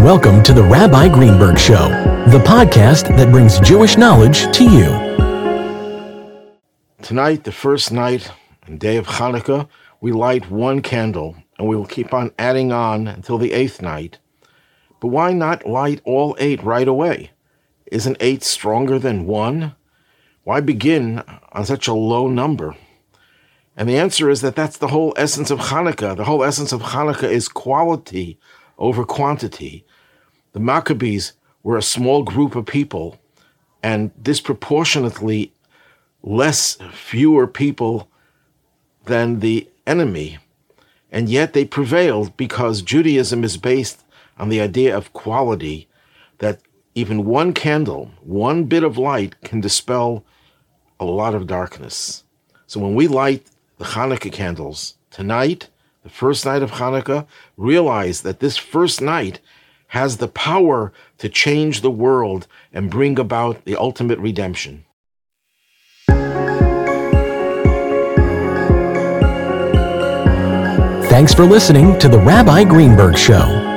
Welcome to the Rabbi Greenberg Show, the podcast that brings Jewish knowledge to you. Tonight, the first night and day of Hanukkah, we light one candle and we will keep on adding on until the eighth night. But why not light all eight right away? Isn't eight stronger than one? Why begin on such a low number? And the answer is that that's the whole essence of Hanukkah. The whole essence of Hanukkah is quality over quantity. The Maccabees were a small group of people, and disproportionately less, fewer people than the enemy. And yet they prevailed because Judaism is based on the idea of quality, that even one candle, one bit of light can dispel a lot of darkness. So when we light the Hanukkah candles tonight, the first night of Hanukkah, realize that this first night has the power to change the world and bring about the ultimate redemption. Thanks for listening to the Rabbi Greenberg Show.